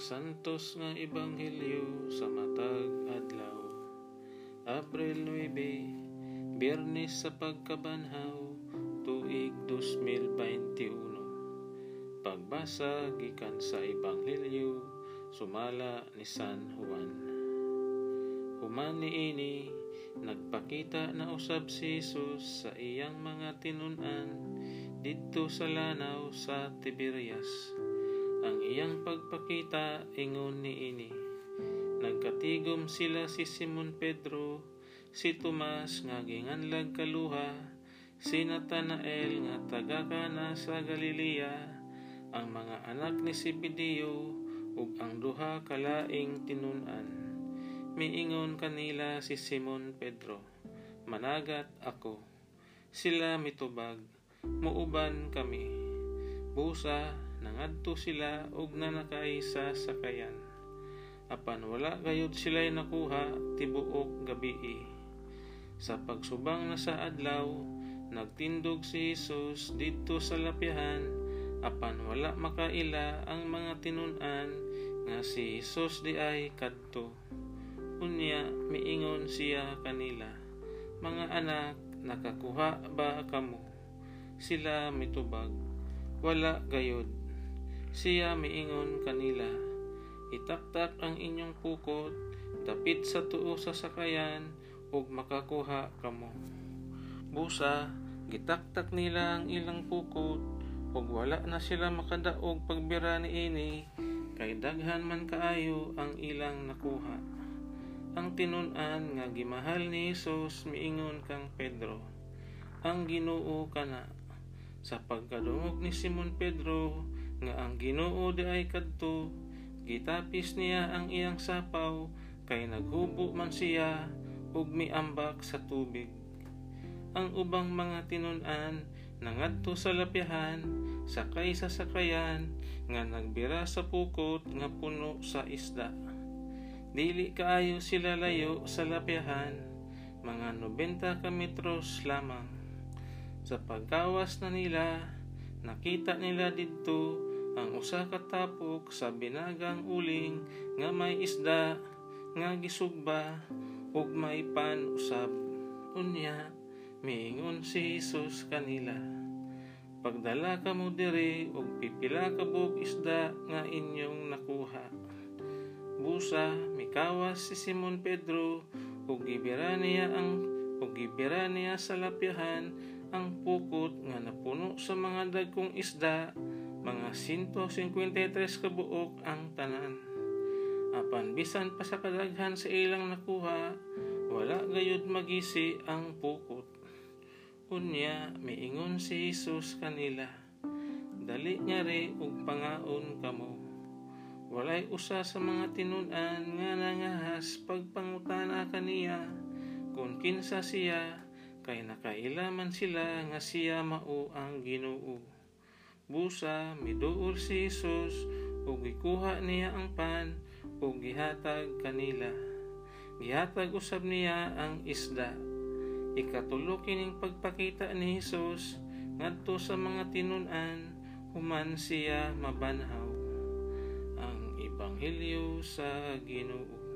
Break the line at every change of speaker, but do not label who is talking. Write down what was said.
Santos nga Ebanghelyo sa matag adlaw. Abril 9, Biyernes sa pagkabanhaw, tuig 2021. Pagbasa gikan sa Ebanghelyo sumala ni San Juan. Human niini nagpakita na usab si Jesus sa iyang mga tinunan didto sa lanaw sa Tiberias ang iyang pagpakita ingon ni ini. Nagkatigom sila si Simon Pedro, si Tomas nga ginganlag kaluha, si Natanael nga taga Kana sa Galilea, ang mga anak ni Zebedeo ug ang duha kalaing tinunan. Miingon kanila si Simon Pedro, managat ako. Sila mitubag, muuban kami. Busa, nangadto sila og nanakay sa sakayan. Apan wala gayud sila'y nakuha tibuok gabii. Sa pagsubang na sa adlaw, nagtindog si Jesus dito sa lapyahan, apan wala makaila ang mga tinunan nga si Jesus di ay kadto. Unya miingon siya kanila, mga anak, nakakuha ba kamo? Sila mitubag, wala gayod siya miingon kanila, Itaktak ang inyong pukot, dapit sa tuo sa sakayan, ug makakuha kamo. Busa, gitaktak nila ang ilang pukot, ug wala na sila makadaog pagbira ni ini, kay daghan man kaayo ang ilang nakuha. Ang tinunan nga gimahal ni Jesus miingon kang Pedro, ang Ginoo kana. Sa pagkadungog ni Simon Pedro, nga ang Ginoo di ay kadto gitapis niya ang iyang sapaw kay naghubo man siya ug miambak sa tubig. Ang ubang mga tinun-an nangadto sa lapyahan sakay sa sakayan nga nagbira sa pukot nga puno sa isda. Dili kaayo sila layo sa lapyahan mga 90 ka metros lamang. Sa pagkawas na nila nakita nila didto ang usa ka tapok sa binagang uling nga may isda nga gisugba ug may pan usab unya miingon si Jesus kanila pagdala ka mo diri ug pipila ka bug isda nga inyong nakuha. Busa mikawas si Simon Pedro ug gibira niya ang ug gibira niya sa lapyahan ang pukot nga napuno sa mga dagkong isda mga 153 kabuok ang tanan. Apan bisan pa sa kadaghan sa ilang nakuha, wala gayud magisi ang pukot. Unya, miingon si Jesus kanila, dali niya re ug pangaon kamo. Walay usa sa mga tinunan nga nangahas pagpangutana kaniya kung kinsa siya kay nakailaman sila nga siya mao ang Ginoo busa miduol si Jesus ug gikuha niya ang pan ug gihatag kanila. Gihatag usab niya ang isda. Ikatulo kining pagpakita ni Jesus ngadto sa mga tinun-an human siya mabanhaw. Ang ebanghelyo sa Ginoo